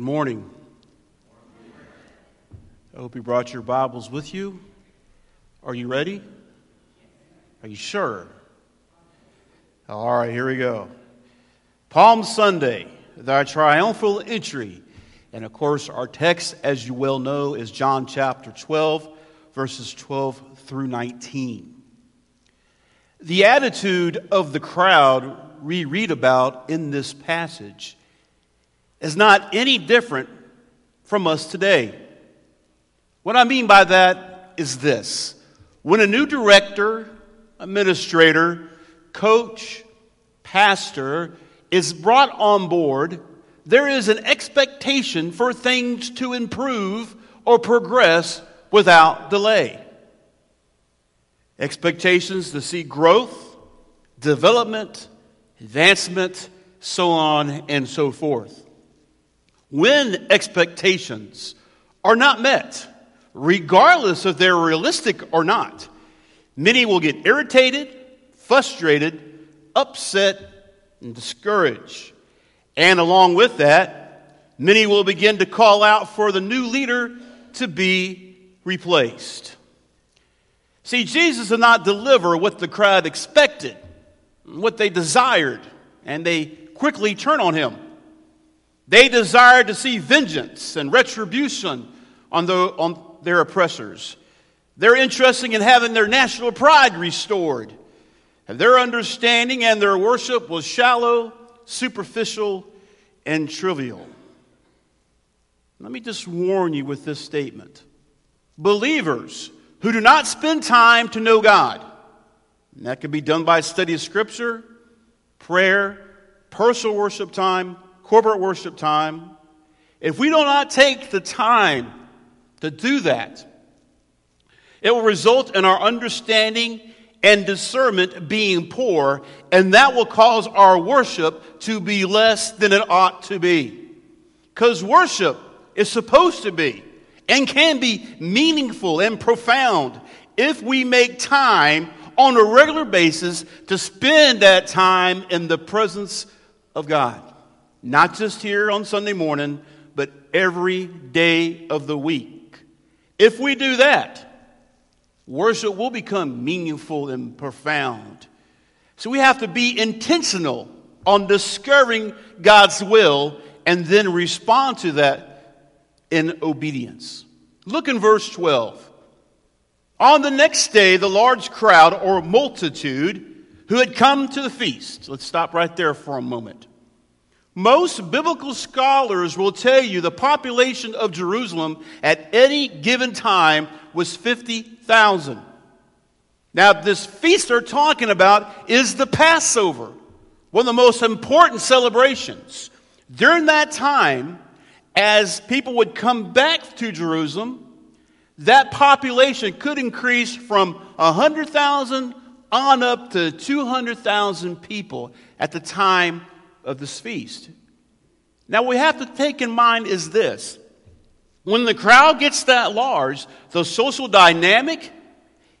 Good morning. I hope you brought your Bibles with you. Are you ready? Are you sure? All right, here we go. Palm Sunday, thy triumphal entry. And of course, our text, as you well know, is John chapter 12, verses 12 through 19. The attitude of the crowd we read about in this passage is not any different from us today. What I mean by that is this when a new director, administrator, coach, pastor is brought on board, there is an expectation for things to improve or progress without delay. Expectations to see growth, development, advancement, so on and so forth. When expectations are not met, regardless if they're realistic or not, many will get irritated, frustrated, upset, and discouraged. And along with that, many will begin to call out for the new leader to be replaced. See, Jesus did not deliver what the crowd expected, what they desired, and they quickly turn on him. They desired to see vengeance and retribution on, the, on their oppressors. They're interested in having their national pride restored. And their understanding and their worship was shallow, superficial, and trivial. Let me just warn you with this statement. Believers who do not spend time to know God, and that can be done by study of Scripture, prayer, personal worship time, corporate worship time, if we do not take the time to do that, it will result in our understanding and discernment being poor, and that will cause our worship to be less than it ought to be. Because worship is supposed to be and can be meaningful and profound if we make time on a regular basis to spend that time in the presence of God. Not just here on Sunday morning, but every day of the week. If we do that, worship will become meaningful and profound. So we have to be intentional on discovering God's will and then respond to that in obedience. Look in verse 12. On the next day, the large crowd or multitude who had come to the feast. Let's stop right there for a moment. Most biblical scholars will tell you the population of Jerusalem at any given time was 50,000. Now, this feast they're talking about is the Passover, one of the most important celebrations. During that time, as people would come back to Jerusalem, that population could increase from 100,000 on up to 200,000 people at the time of this feast. Now, we have to take in mind is this when the crowd gets that large, the social dynamic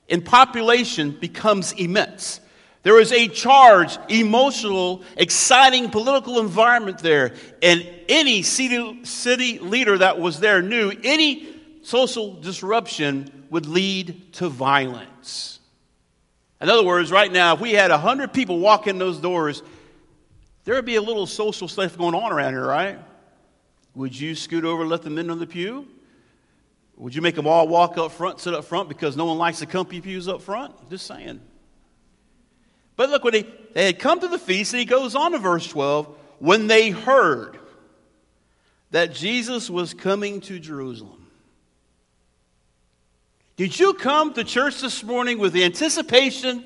in population becomes immense. There is a charged, emotional, exciting political environment there. And any city, city leader that was there knew any social disruption would lead to violence. In other words, right now, if we had 100 people walk in those doors, there would be a little social stuff going on around here, right? Would you scoot over and let them in on the pew? Would you make them all walk up front, sit up front because no one likes the company pews up front? Just saying. But look, when they, they had come to the feast, and he goes on to verse 12, when they heard that Jesus was coming to Jerusalem. Did you come to church this morning with the anticipation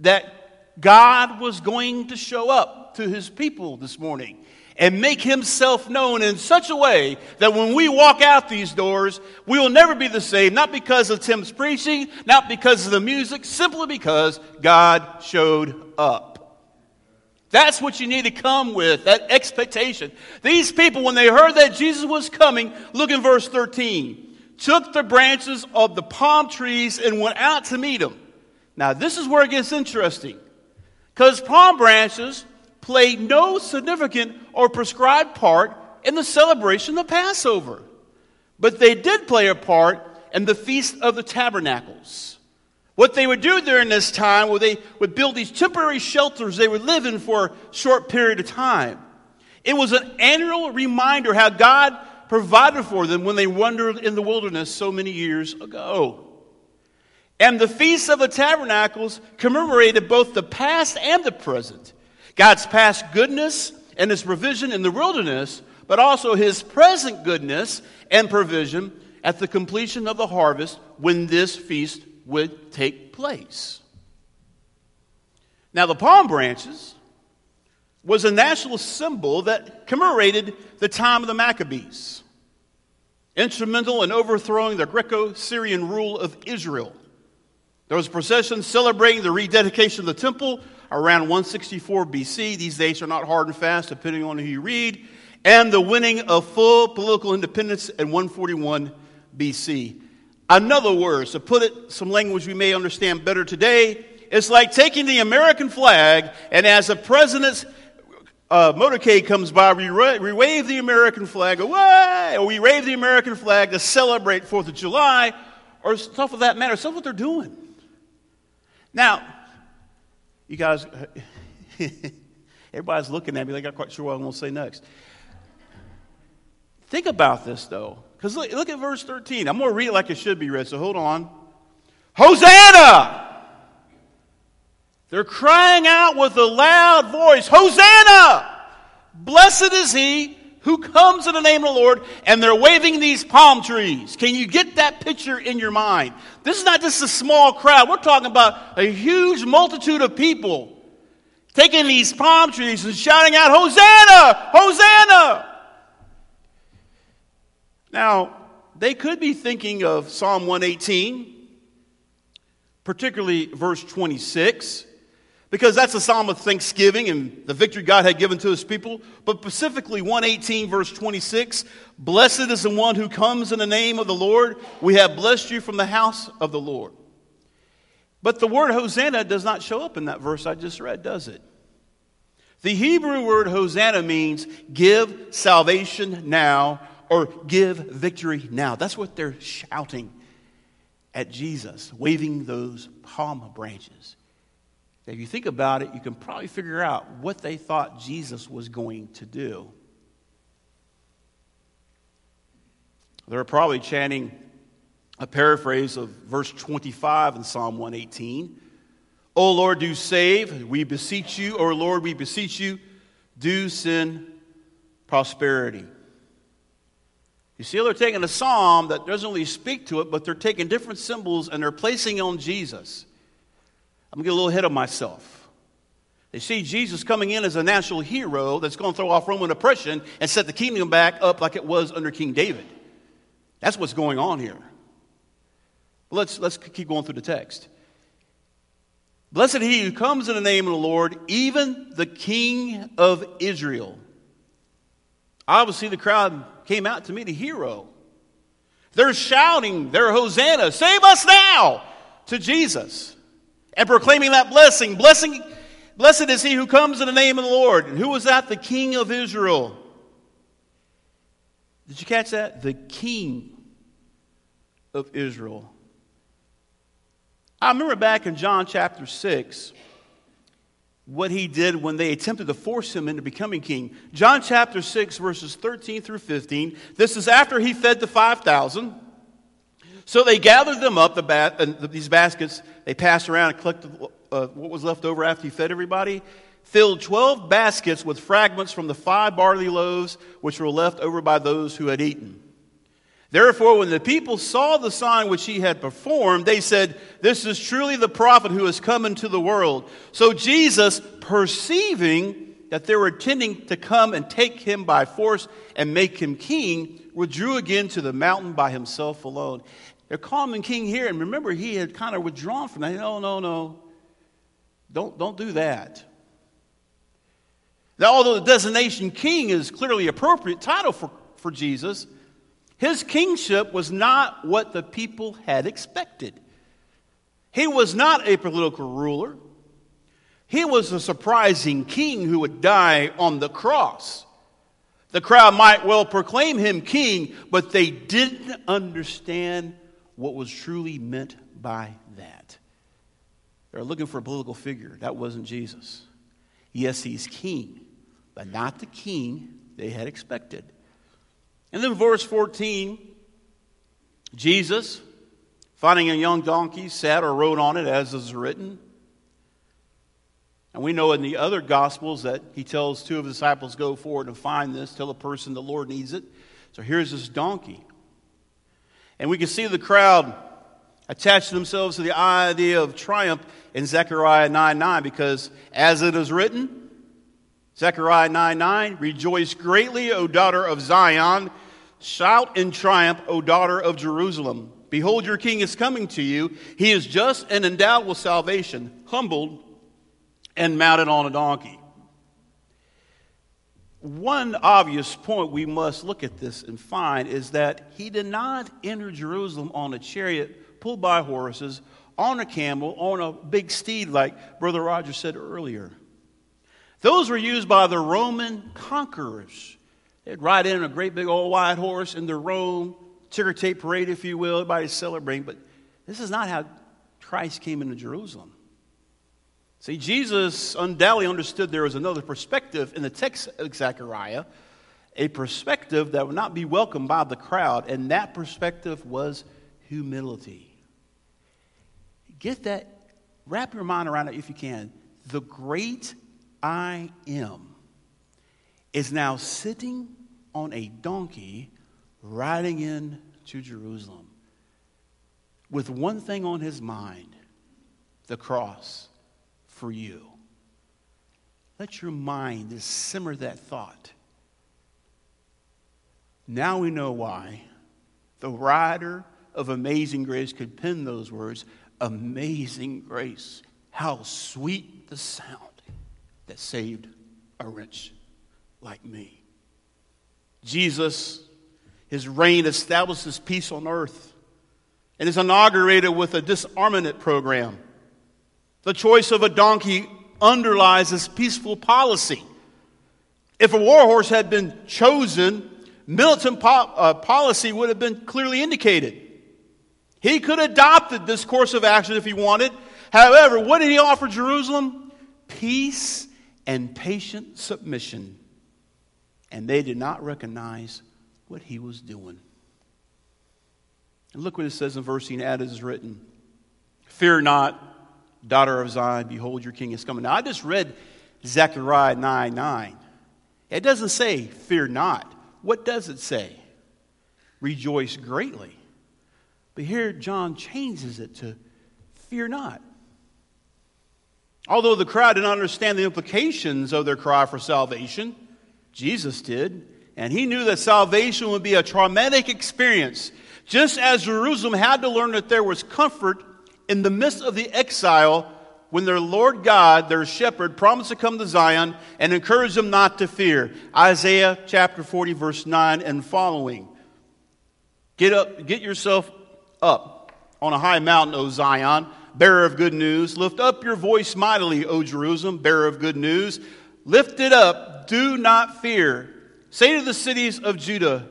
that God was going to show up? To his people this morning and make himself known in such a way that when we walk out these doors, we will never be the same, not because of Tim's preaching, not because of the music, simply because God showed up. That's what you need to come with, that expectation. These people, when they heard that Jesus was coming, look in verse 13, took the branches of the palm trees and went out to meet him. Now, this is where it gets interesting. Because palm branches play no significant or prescribed part in the celebration of Passover, but they did play a part in the Feast of the Tabernacles. What they would do during this time was they would build these temporary shelters they would live in for a short period of time. It was an annual reminder how God provided for them when they wandered in the wilderness so many years ago. And the Feast of the Tabernacles commemorated both the past and the present. God's past goodness and his provision in the wilderness, but also his present goodness and provision at the completion of the harvest when this feast would take place. Now, the palm branches was a national symbol that commemorated the time of the Maccabees, instrumental in overthrowing the Greco Syrian rule of Israel. There was a procession celebrating the rededication of the temple around 164 BC. These dates are not hard and fast, depending on who you read. And the winning of full political independence in 141 BC. In other words, to put it some language we may understand better today, it's like taking the American flag, and as the president's uh, motorcade comes by, we, ra- we wave the American flag away, or we wave the American flag to celebrate 4th of July, or stuff of that matter. That's what they're doing. Now, you guys, everybody's looking at me like I'm quite sure what I'm going to say next. Think about this, though. Because look, look, at verse 13. I'm going to read it like it should be read, so hold on. Hosanna! They're crying out with a loud voice, Hosanna! Blessed is he who comes in the name of the Lord, and they're waving these palm trees. Can you get that picture in your mind? This is not just a small crowd. We're talking about a huge multitude of people taking these palm trees and shouting out, Hosanna! Hosanna! Now, they could be thinking of Psalm 118, particularly verse 26 because that's a psalm of thanksgiving and the victory God had given to his people. But specifically, 118, verse 26 Blessed is the one who comes in the name of the Lord. We have blessed you from the house of the Lord. But the word Hosanna does not show up in that verse I just read, does it? The Hebrew word Hosanna means give salvation now or give victory now. That's what they're shouting at Jesus, waving those palm branches. If you think about it, you can probably figure out what they thought Jesus was going to do. They're probably chanting a paraphrase of verse 25 in Psalm 118. O Lord, do save. We beseech you. O Lord, we beseech you. Do send prosperity. You see, they're taking a psalm that doesn't really speak to it, but they're taking different symbols and they're placing on Jesus. I'm going to get a little ahead of myself. They see Jesus coming in as a national hero that's going to throw off Roman oppression and set the kingdom back up like it was under King David. That's what's going on here. let's, let's keep going through the text. Blessed he who comes in the name of the Lord, even the King of Israel. Obviously, the crowd came out to meet a hero. They're shouting, they're Hosanna, save us now to Jesus and proclaiming that blessing. Blessing, blessed is he who comes in the name of the Lord. And who was that? The King of Israel. Did you catch that? The King of Israel. I remember back in John chapter 6 what he did when they attempted to force him into becoming king. John chapter 6, verses 13 through 15. This is after he fed the 5,000. So they gathered them up, the ba- uh, these baskets. They passed around and collected uh, what was left over after he fed everybody. Filled 12 baskets with fragments from the five barley loaves which were left over by those who had eaten. Therefore, when the people saw the sign which he had performed, they said, This is truly the prophet who has come into the world. So Jesus, perceiving that they were intending to come and take him by force and make him king, withdrew again to the mountain by himself alone. They're calling king here, and remember, he had kind of withdrawn from that. No, no, no. Don't, don't do that. Now, although the designation king is clearly appropriate title for, for Jesus, his kingship was not what the people had expected. He was not a political ruler. He was a surprising king who would die on the cross. The crowd might well proclaim him king, but they didn't understand what was truly meant by that. They're looking for a political figure. That wasn't Jesus. Yes, he's king, but not the king they had expected. And then, verse 14 Jesus, finding a young donkey, sat or rode on it, as is written. And we know in the other Gospels that he tells two of his disciples, Go forward and find this, tell a person the Lord needs it. So here's this donkey. And we can see the crowd attach themselves to the idea of triumph in Zechariah 9 9, because as it is written, Zechariah 9 9, rejoice greatly, O daughter of Zion. Shout in triumph, O daughter of Jerusalem. Behold, your king is coming to you. He is just and endowed with salvation, humbled and mounted on a donkey. One obvious point we must look at this and find is that he did not enter Jerusalem on a chariot pulled by horses, on a camel, on a big steed, like Brother Roger said earlier. Those were used by the Roman conquerors. They'd ride in a great big old white horse in the Rome ticker tape parade, if you will. Everybody's celebrating. But this is not how Christ came into Jerusalem. See, Jesus undoubtedly understood there was another perspective in the text of Zechariah, a perspective that would not be welcomed by the crowd, and that perspective was humility. Get that, wrap your mind around it if you can. The great I am is now sitting on a donkey riding in to Jerusalem with one thing on his mind the cross for you. Let your mind simmer that thought. Now we know why the writer of Amazing Grace could pen those words Amazing Grace. How sweet the sound that saved a wretch like me. Jesus, his reign establishes peace on earth and is inaugurated with a disarmament program. The choice of a donkey underlies this peaceful policy. If a war horse had been chosen, militant po- uh, policy would have been clearly indicated. He could have adopted this course of action if he wanted. However, what did he offer Jerusalem? Peace and patient submission. And they did not recognize what he was doing. And look what it says in verse 18, as is written Fear not, daughter of Zion, behold, your king is coming. Now, I just read Zechariah 9 9. It doesn't say, Fear not. What does it say? Rejoice greatly. But here, John changes it to, Fear not. Although the crowd didn't understand the implications of their cry for salvation, Jesus did. And he knew that salvation would be a traumatic experience. Just as Jerusalem had to learn that there was comfort in the midst of the exile when their Lord God, their shepherd, promised to come to Zion and encourage them not to fear. Isaiah chapter 40, verse 9 and following. Get up, get yourself up on a high mountain, O Zion bearer of good news. Lift up your voice mightily, O Jerusalem, bearer of good news. Lift it up, do not fear. Say to the cities of Judah,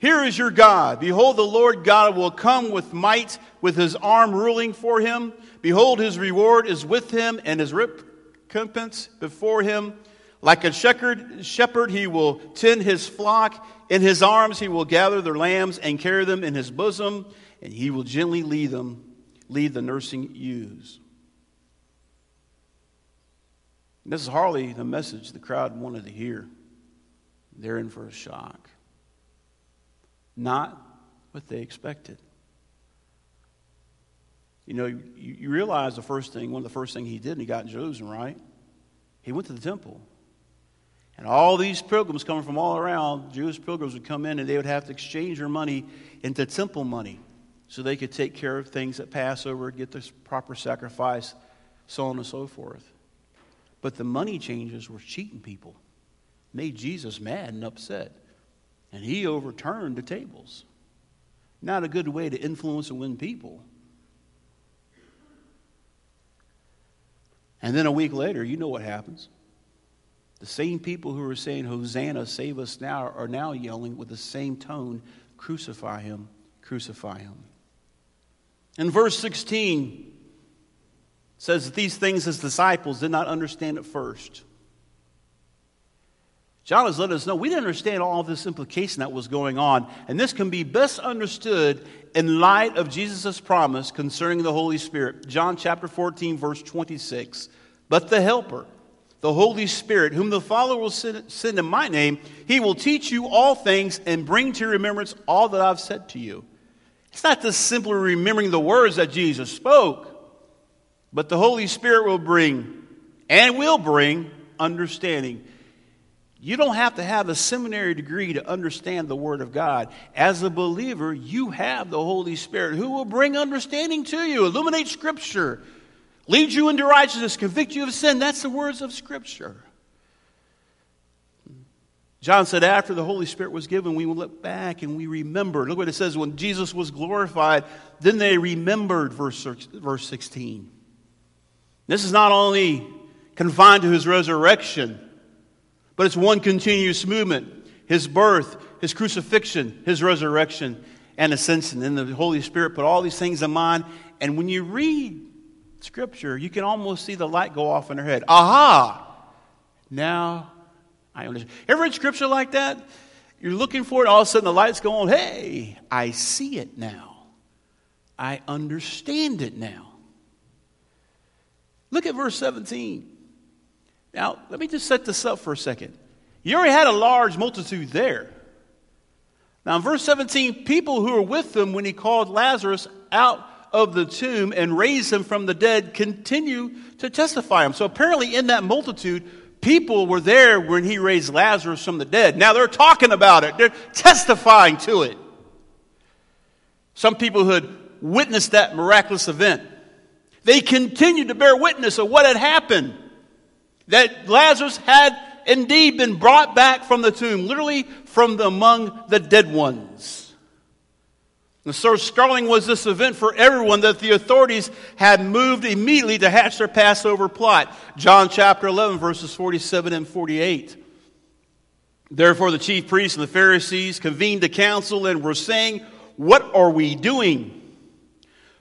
Here is your God. Behold, the Lord God will come with might, with his arm ruling for him. Behold, his reward is with him, and his recompense before him. Like a shepherd, shepherd, he will tend his flock. In his arms, he will gather their lambs and carry them in his bosom, and he will gently lead them lead the nursing ewes. This is hardly the message the crowd wanted to hear. They're in for a shock. Not what they expected. You know, you, you realize the first thing, one of the first things he did, and he got in Jerusalem, right? He went to the temple. And all these pilgrims coming from all around, Jewish pilgrims would come in and they would have to exchange their money into temple money so they could take care of things at Passover, get the proper sacrifice, so on and so forth. But the money changers were cheating people, made Jesus mad and upset. And he overturned the tables. Not a good way to influence and win people. And then a week later, you know what happens. The same people who were saying, Hosanna, save us now, are now yelling with the same tone, Crucify him, crucify him. In verse 16, says that these things his disciples did not understand at first. John has let us know we didn't understand all this implication that was going on, and this can be best understood in light of Jesus' promise concerning the Holy Spirit. John chapter 14, verse 26. But the Helper, the Holy Spirit, whom the Father will send, in my name, he will teach you all things and bring to remembrance all that I've said to you. It's not just simply remembering the words that Jesus spoke, but the Holy Spirit will bring and will bring understanding. You don't have to have a seminary degree to understand the Word of God. As a believer, you have the Holy Spirit who will bring understanding to you, illuminate Scripture, lead you into righteousness, convict you of sin. That's the words of Scripture. John said, after the Holy Spirit was given, we will look back and we remember. Look what it says when Jesus was glorified, then they remembered, verse, verse 16. This is not only confined to his resurrection but it's one continuous movement his birth, his crucifixion, his resurrection, and ascension. And the Holy Spirit put all these things in mind. And when you read Scripture, you can almost see the light go off in their head. Aha! Now I understand. Ever read Scripture like that? You're looking for it, all of a sudden the light's going, hey, I see it now. I understand it now. Look at verse 17. Now, let me just set this up for a second. You already had a large multitude there. Now, in verse 17, people who were with him when he called Lazarus out of the tomb and raised him from the dead continue to testify him. So apparently, in that multitude, people were there when he raised Lazarus from the dead. Now they're talking about it, they're testifying to it. Some people who had witnessed that miraculous event, they continued to bear witness of what had happened that Lazarus had indeed been brought back from the tomb, literally from the, among the dead ones. And so startling was this event for everyone that the authorities had moved immediately to hatch their Passover plot. John chapter 11, verses 47 and 48. Therefore, the chief priests and the Pharisees convened a council and were saying, What are we doing?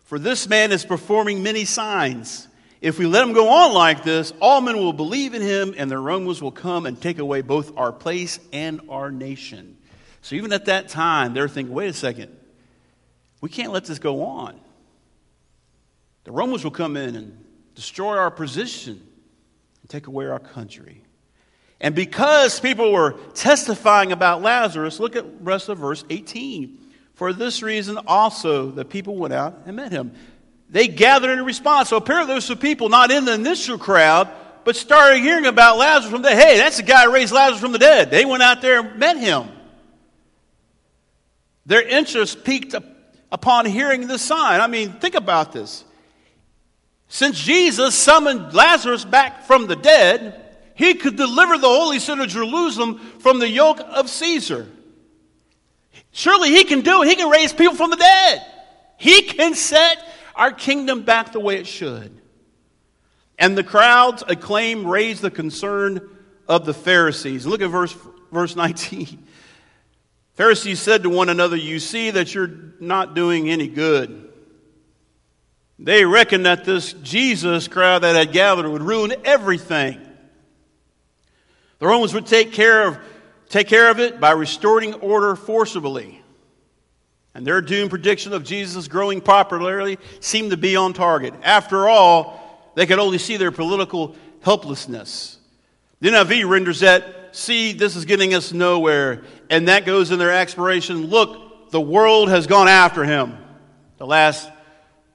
For this man is performing many signs. If we let him go on like this, all men will believe in him, and the Romans will come and take away both our place and our nation. So even at that time, they're thinking, wait a second, we can't let this go on. The Romans will come in and destroy our position and take away our country. And because people were testifying about Lazarus, look at the rest of verse 18. For this reason also the people went out and met him they gathered in response. So apparently there were some people not in the initial crowd, but started hearing about Lazarus from the hey, that's the guy who raised Lazarus from the dead. They went out there and met him. Their interest peaked upon hearing the sign. I mean, think about this. Since Jesus summoned Lazarus back from the dead, he could deliver the holy city of Jerusalem from the yoke of Caesar. Surely he can do it. He can raise people from the dead. He can set our kingdom back the way it should. And the crowd's acclaim raised the concern of the Pharisees. Look at verse, verse 19. Pharisees said to one another, You see that you're not doing any good. They reckoned that this Jesus crowd that had gathered would ruin everything. The Romans would take care of, take care of it by restoring order forcibly. And their doom prediction of Jesus' growing popularity seemed to be on target. After all, they could only see their political helplessness. The NIV renders that, see, this is getting us nowhere. And that goes in their expiration, look, the world has gone after him. The last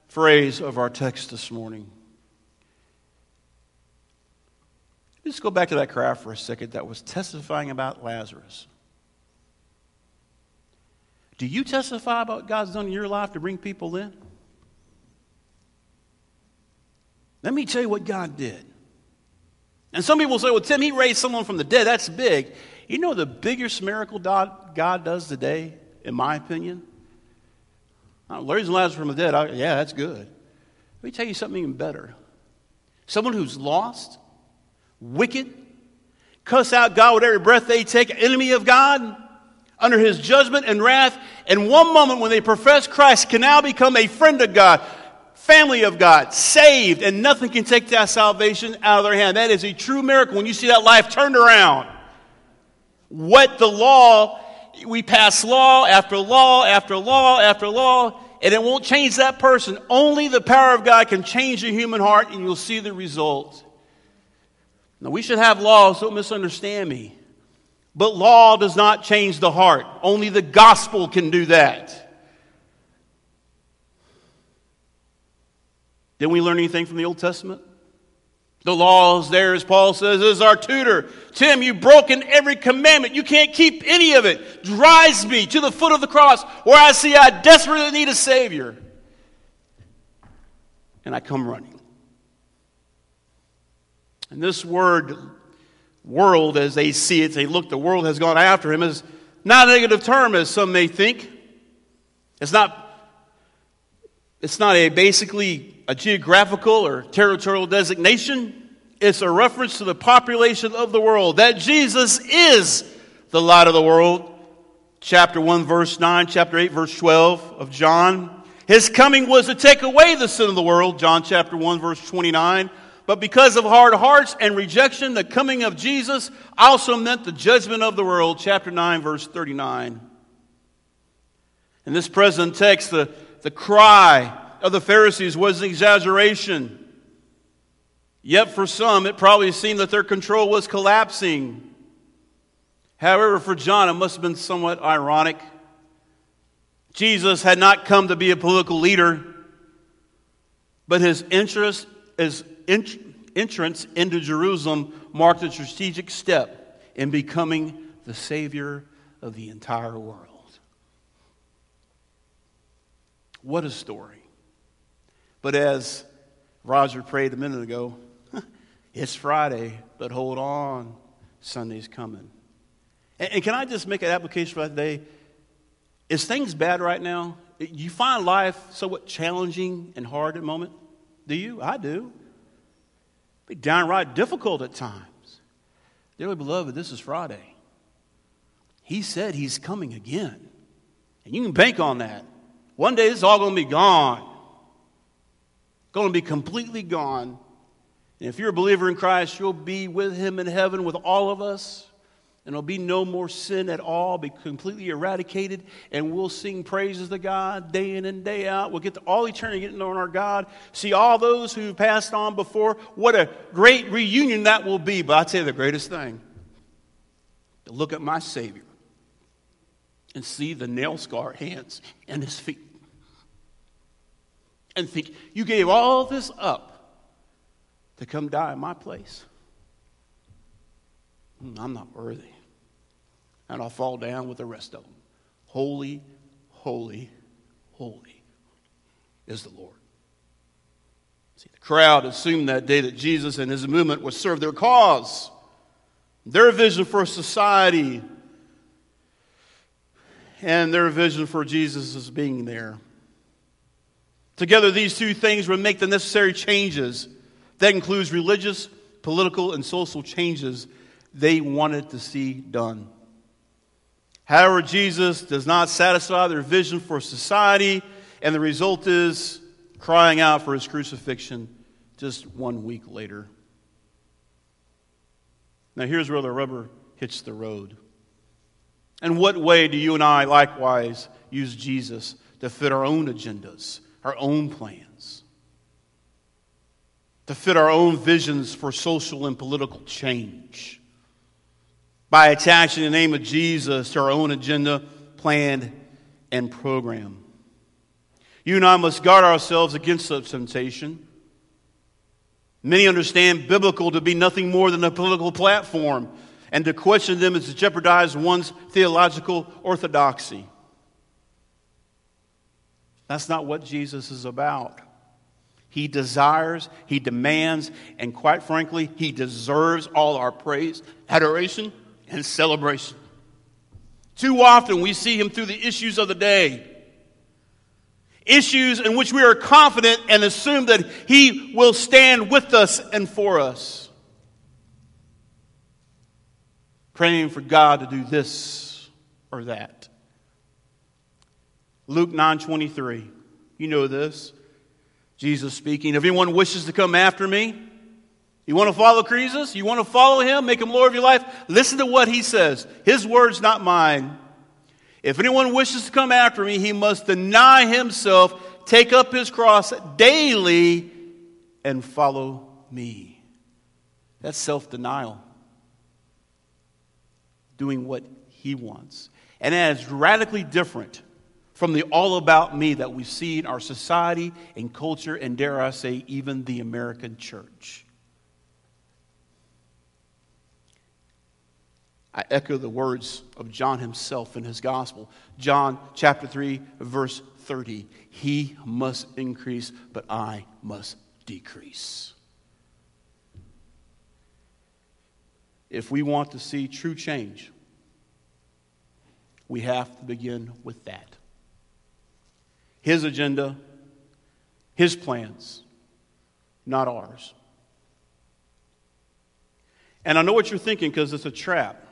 phrase of our text this morning. Let's go back to that crowd for a second that was testifying about Lazarus. Do you testify about what God's done in your life to bring people in? Let me tell you what God did. And some people say, well, Tim, he raised someone from the dead. That's big. You know the biggest miracle God does today, in my opinion? raising Lazarus from the dead, I, yeah, that's good. Let me tell you something even better. Someone who's lost, wicked, cuss out God with every breath they take, enemy of God, under his judgment and wrath. And one moment when they profess Christ can now become a friend of God, family of God, saved, and nothing can take that salvation out of their hand. That is a true miracle when you see that life turned around. What the law, we pass law after law after law after law, and it won't change that person. Only the power of God can change the human heart, and you'll see the result. Now, we should have laws, don't misunderstand me. But law does not change the heart. Only the gospel can do that. Didn't we learn anything from the Old Testament? The law is there, as Paul says, is our tutor. Tim, you've broken every commandment. You can't keep any of it. Drives me to the foot of the cross where I see I desperately need a Savior. And I come running. And this word, world, as they see it, they look, the world has gone after him, is not a negative term, as some may think. It's not, it's not a basically a geographical or territorial designation. It's a reference to the population of the world, that Jesus is the light of the world. Chapter 1, verse 9, chapter 8, verse 12 of John. His coming was to take away the sin of the world, John chapter 1, verse 29. But because of hard hearts and rejection, the coming of Jesus also meant the judgment of the world, chapter 9, verse 39. In this present text, the, the cry of the Pharisees was an exaggeration. Yet for some, it probably seemed that their control was collapsing. However, for John, it must have been somewhat ironic. Jesus had not come to be a political leader, but his interest, his entrance into Jerusalem marked a strategic step in becoming the Savior of the entire world. What a story. But as Roger prayed a minute ago, it's Friday, but hold on, Sunday's coming. And, and, can I just make an application for that day? Is things bad right now? You find life somewhat challenging and hard at the moment? Do you? I do. Be downright difficult at times. Dearly beloved, this is Friday. He said he's coming again. And you can bank on that. One day it's all going to be gone going to be completely gone. And if you're a believer in Christ, you'll be with him in heaven with all of us. And there'll be no more sin at all, be completely eradicated, and we'll sing praises to God day in and day out. We'll get to all eternity getting know our God, see all those who passed on before. What a great reunion that will be. But I'll tell you the greatest thing to look at my Savior and see the nail scarred hands and his feet and think, you gave all this up to come die in my place. Hmm, I'm not worthy. And I'll fall down with the rest of them. Holy, holy, holy is the Lord. See, the crowd assumed that day that Jesus and his movement would serve their cause, their vision for society, and their vision for Jesus as being there. Together, these two things would make the necessary changes. That includes religious, political, and social changes they wanted to see done. However, Jesus does not satisfy their vision for society, and the result is crying out for his crucifixion just one week later. Now, here's where the rubber hits the road. In what way do you and I likewise use Jesus to fit our own agendas? our own plans, to fit our own visions for social and political change by attaching the name of Jesus to our own agenda, plan, and program. You and I must guard ourselves against such temptation. Many understand biblical to be nothing more than a political platform, and to question them is to jeopardize one's theological orthodoxy. That's not what Jesus is about. He desires, he demands, and quite frankly, he deserves all our praise, adoration, and celebration. Too often we see him through the issues of the day. Issues in which we are confident and assume that he will stand with us and for us. praying for God to do this or that. Luke 9:23. You know this. Jesus speaking, if anyone wishes to come after me, you want to follow Jesus? You want to follow him, make him Lord of your life? Listen to what he says. His words, not mine. If anyone wishes to come after me, he must deny himself, take up his cross daily, and follow me. That's self denial. Doing what he wants. And that is radically different from the all about me that we see in our society and culture, and dare I say, even the American church. I echo the words of John himself in his gospel. John chapter 3, verse 30. He must increase, but I must decrease. If we want to see true change, we have to begin with that his agenda, his plans, not ours. And I know what you're thinking because it's a trap.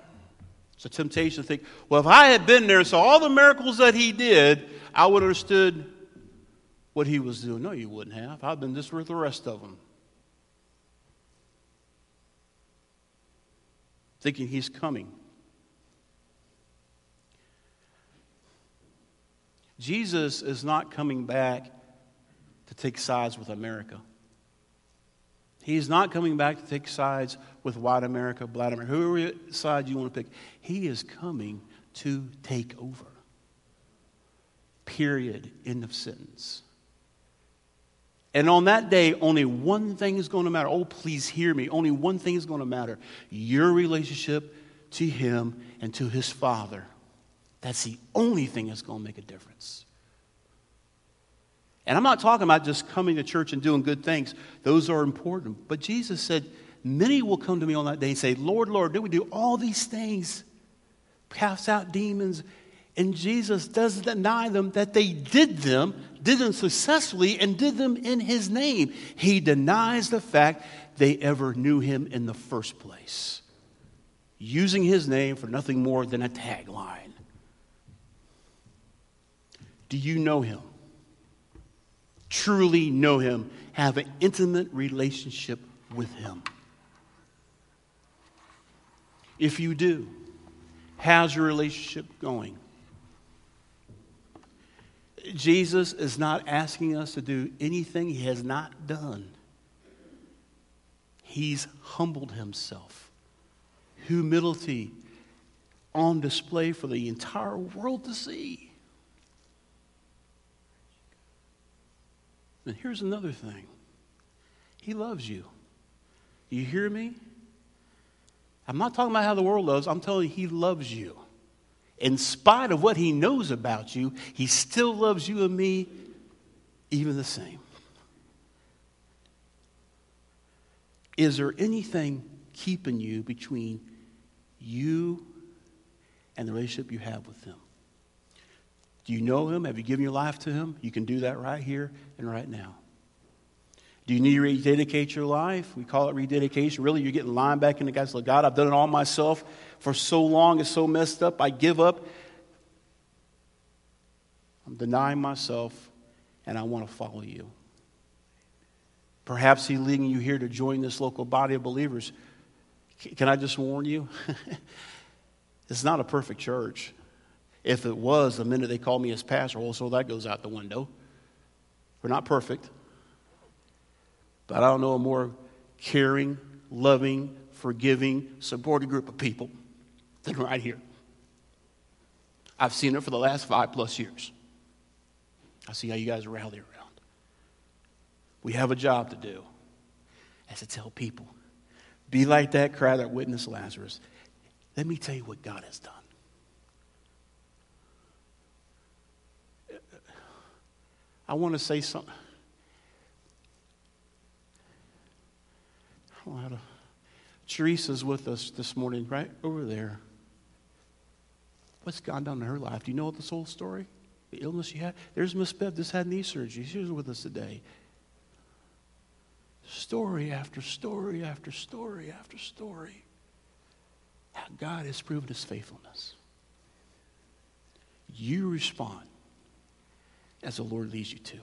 It's a temptation to think, well, if I had been there and saw all the miracles that he did, I would have understood what he was doing. No, you wouldn't have. I've been just with the rest of them. Thinking he's coming. Jesus is not coming back to take sides with America. He's not coming back to take sides with white America, black America, whoever side you want to pick. He is coming to take over. Period. End of sentence. And on that day, only one thing is going to matter. Oh, please hear me. Only one thing is going to matter your relationship to Him and to His Father. That's the only thing that's going to make a difference. And I'm not talking about just coming to church and doing good things, those are important. But Jesus said, Many will come to me on that day and say, Lord, Lord, did we do all these things? Cast out demons. And Jesus doesn't deny them that they did them, did them successfully, and did them in his name. He denies the fact they ever knew him in the first place, using his name for nothing more than a tagline. Do you know him? Truly know him, have an intimate relationship with him. If you do, how's your relationship going? Jesus is not asking us to do anything he has not done. He's humbled himself. Humility on display for the entire world to see. And here's another thing He loves you. Do you hear me? I'm not talking about how the world loves, I'm telling you, He loves you. In spite of what He knows about you, He still loves you and me even the same. Is there anything keeping you between you and the relationship you have with Him? Do you know Him? Have you given your life to Him? You can do that right here and right now. Do you need to rededicate your life? We call it rededication. Really, you're getting lined back into God's like, God, I've done it all myself for so long. It's so messed up. I give up. I'm denying myself, and I want to follow you. Perhaps He's leading you here to join this local body of believers. Can I just warn you? it's not a perfect church. If it was, the minute they call me as pastor, well, so that goes out the window. We're not perfect. But I don't know a more caring, loving, forgiving, supportive group of people than right here. I've seen it for the last five plus years. I see how you guys rally around. We have a job to do as to tell people be like that crowd that witnessed Lazarus. Let me tell you what God has done. I want to say something. Oh, to, Teresa's with us this morning, right over there. What's gone down in her life? Do you know this whole story? The illness she had? There's Miss Bev, just had knee surgery. She's with us today. Story after story after story after story. how God has proven his faithfulness. You respond as the Lord leads you to.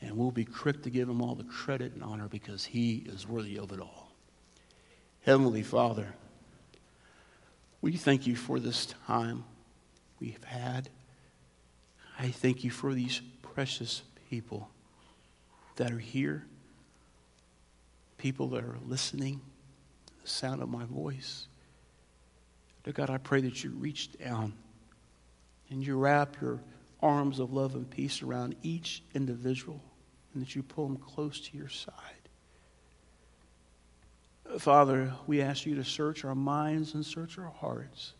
And we'll be quick to give him all the credit and honor because he is worthy of it all. Heavenly Father, we thank you for this time we've had. I thank you for these precious people that are here, people that are listening, the sound of my voice. Dear God, I pray that you reach down and you wrap your arms of love and peace around each individual and that you pull them close to your side. Father, we ask you to search our minds and search our hearts.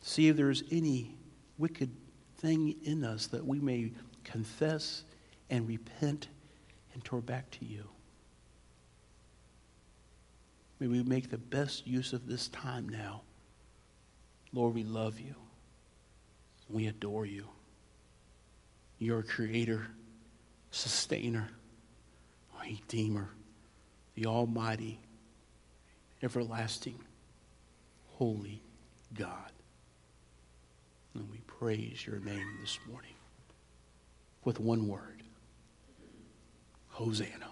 See if there's any wicked thing in us that we may confess and repent and turn back to you. May we make the best use of this time now. Lord, we love you. We adore you. You're creator, sustainer, redeemer, the almighty, everlasting, holy God. And we praise your name this morning with one word Hosanna.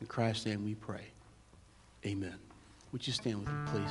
In Christ's name we pray. Amen. Would you stand with me, please?